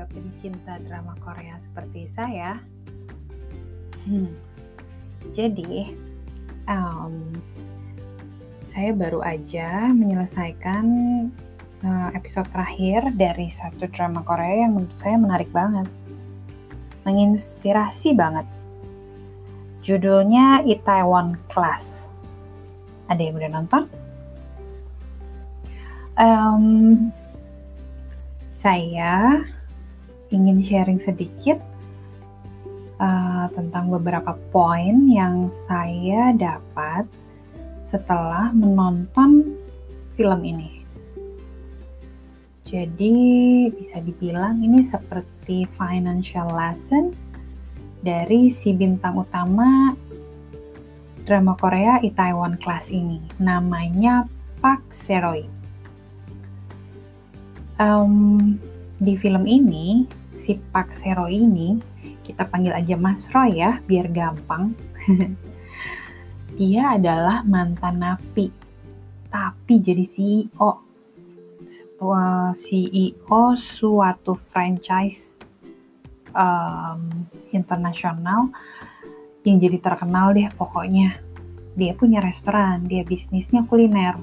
juga pencinta drama Korea seperti saya. Hmm. Jadi, um, saya baru aja menyelesaikan uh, episode terakhir dari satu drama Korea yang menurut saya menarik banget, menginspirasi banget. Judulnya Itaewon Class. Ada yang udah nonton? Um, saya ingin sharing sedikit uh, tentang beberapa poin yang saya dapat setelah menonton film ini. Jadi bisa dibilang ini seperti financial lesson dari si bintang utama drama Korea Itaewon Class ini. Namanya Park Seroy um, di film ini si Pak Sero ini kita panggil aja Mas Roy ya biar gampang. Dia adalah mantan napi tapi jadi CEO CEO suatu franchise um, internasional yang jadi terkenal deh pokoknya. Dia punya restoran dia bisnisnya kuliner.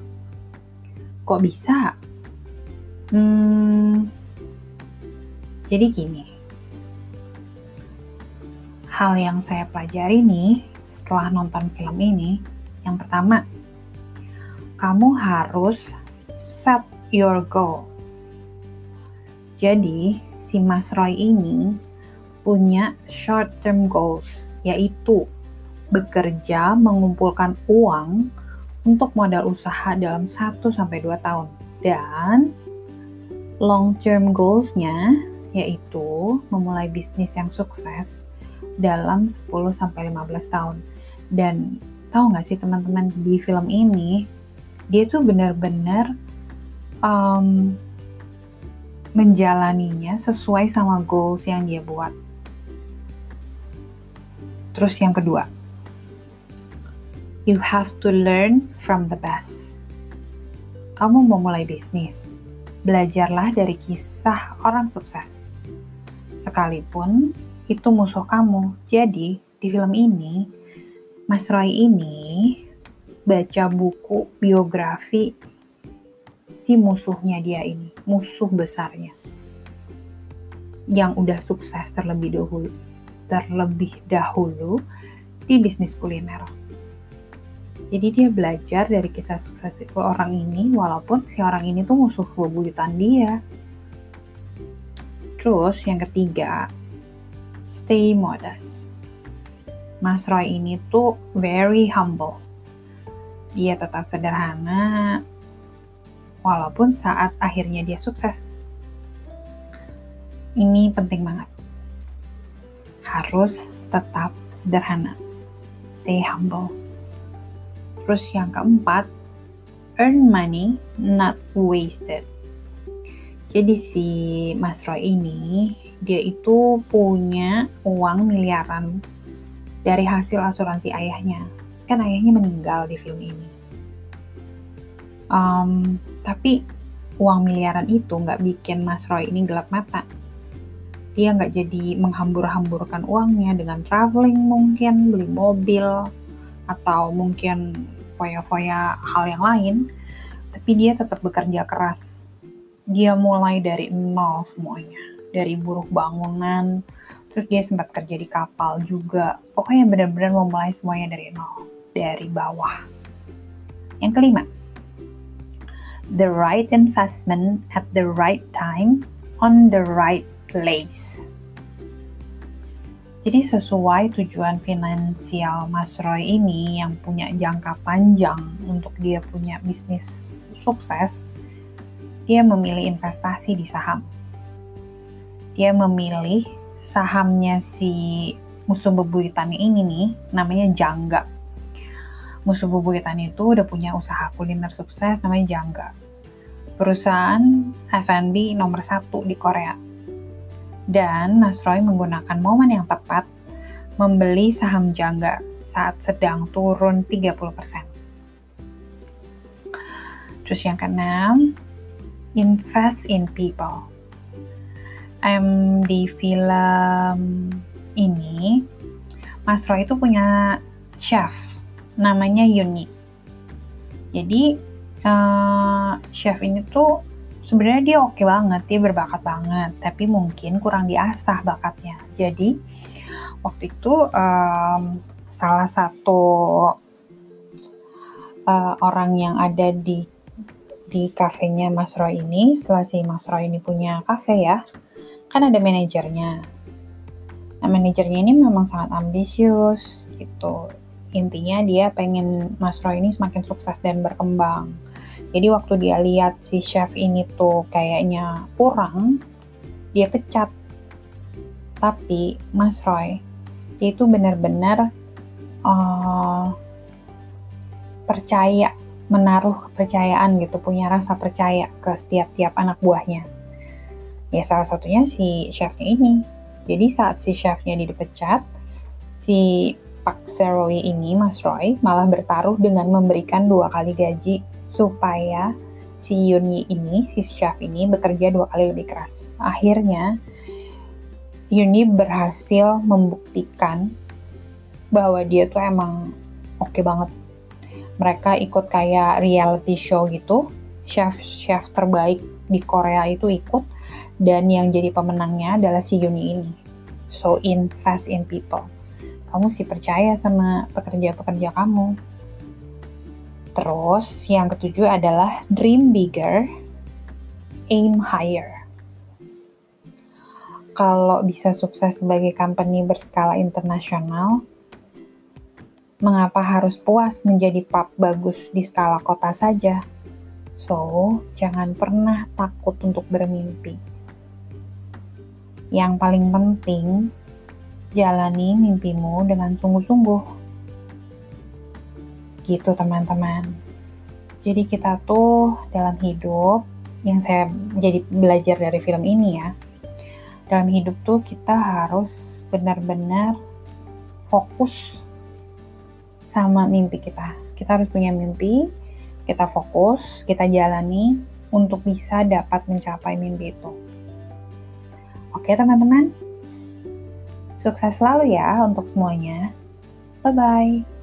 Kok bisa? Hmm, jadi gini, hal yang saya pelajari nih setelah nonton film ini, yang pertama, kamu harus set your goal. Jadi, si Mas Roy ini punya short term goals, yaitu bekerja mengumpulkan uang untuk modal usaha dalam 1 sampai 2 tahun dan long term goals-nya yaitu memulai bisnis yang sukses dalam 10 sampai 15 tahun. Dan tahu nggak sih teman-teman di film ini dia tuh benar-benar um, menjalaninya sesuai sama goals yang dia buat. Terus yang kedua, you have to learn from the best. Kamu mau mulai bisnis, belajarlah dari kisah orang sukses. Sekalipun itu musuh kamu. Jadi, di film ini, Mas Roy ini baca buku biografi si musuhnya dia ini, musuh besarnya. Yang udah sukses terlebih dahulu, terlebih dahulu di bisnis kuliner. Jadi dia belajar dari kisah sukses orang ini walaupun si orang ini tuh musuh bebuyutan dia. Terus yang ketiga, stay modest. Mas Roy ini tuh very humble. Dia tetap sederhana walaupun saat akhirnya dia sukses. Ini penting banget. Harus tetap sederhana. Stay humble Terus yang keempat, earn money, not wasted. Jadi si Mas Roy ini, dia itu punya uang miliaran dari hasil asuransi ayahnya. Kan ayahnya meninggal di film ini. Um, tapi uang miliaran itu nggak bikin Mas Roy ini gelap mata. Dia nggak jadi menghambur-hamburkan uangnya dengan traveling mungkin, beli mobil, atau mungkin foya-foya hal yang lain, tapi dia tetap bekerja keras. Dia mulai dari nol semuanya, dari buruh bangunan, terus dia sempat kerja di kapal juga. Pokoknya benar-benar memulai semuanya dari nol, dari bawah. Yang kelima, the right investment at the right time on the right place. Jadi sesuai tujuan finansial Mas Roy ini yang punya jangka panjang untuk dia punya bisnis sukses, dia memilih investasi di saham. Dia memilih sahamnya si musuh bebuyutan ini nih, namanya Jangga. Musuh bebuyutan itu udah punya usaha kuliner sukses namanya Jangga. Perusahaan F&B nomor satu di Korea dan Mas Roy menggunakan momen yang tepat membeli saham Jangga saat sedang turun 30%. Terus yang keenam, invest in people. um, di film ini Mas Roy itu punya chef namanya Yuni. Jadi uh, chef ini tuh sebenarnya dia oke banget, dia berbakat banget, tapi mungkin kurang diasah bakatnya. Jadi waktu itu um, salah satu uh, orang yang ada di di kafenya Mas Roy ini, setelah si Mas Roy ini punya kafe ya, kan ada manajernya. Nah manajernya ini memang sangat ambisius gitu. Intinya dia pengen Mas Roy ini semakin sukses dan berkembang jadi waktu dia lihat si chef ini tuh kayaknya kurang, dia pecat. Tapi Mas Roy, dia itu benar-benar uh, percaya, menaruh kepercayaan gitu, punya rasa percaya ke setiap-tiap anak buahnya. Ya salah satunya si chefnya ini. Jadi saat si chefnya dipecat, si Pak Seroy ini, Mas Roy, malah bertaruh dengan memberikan dua kali gaji supaya si Yunyi ini, si chef ini bekerja dua kali lebih keras. Akhirnya Yuni berhasil membuktikan bahwa dia tuh emang oke okay banget. Mereka ikut kayak reality show gitu, chef-chef terbaik di Korea itu ikut, dan yang jadi pemenangnya adalah si Yuni ini. So invest in people. Kamu sih percaya sama pekerja-pekerja kamu. Terus yang ketujuh adalah dream bigger, aim higher. Kalau bisa sukses sebagai company berskala internasional, mengapa harus puas menjadi pub bagus di skala kota saja? So, jangan pernah takut untuk bermimpi. Yang paling penting, jalani mimpimu dengan sungguh-sungguh gitu teman-teman. Jadi kita tuh dalam hidup yang saya jadi belajar dari film ini ya. Dalam hidup tuh kita harus benar-benar fokus sama mimpi kita. Kita harus punya mimpi, kita fokus, kita jalani untuk bisa dapat mencapai mimpi itu. Oke teman-teman, sukses selalu ya untuk semuanya. Bye-bye.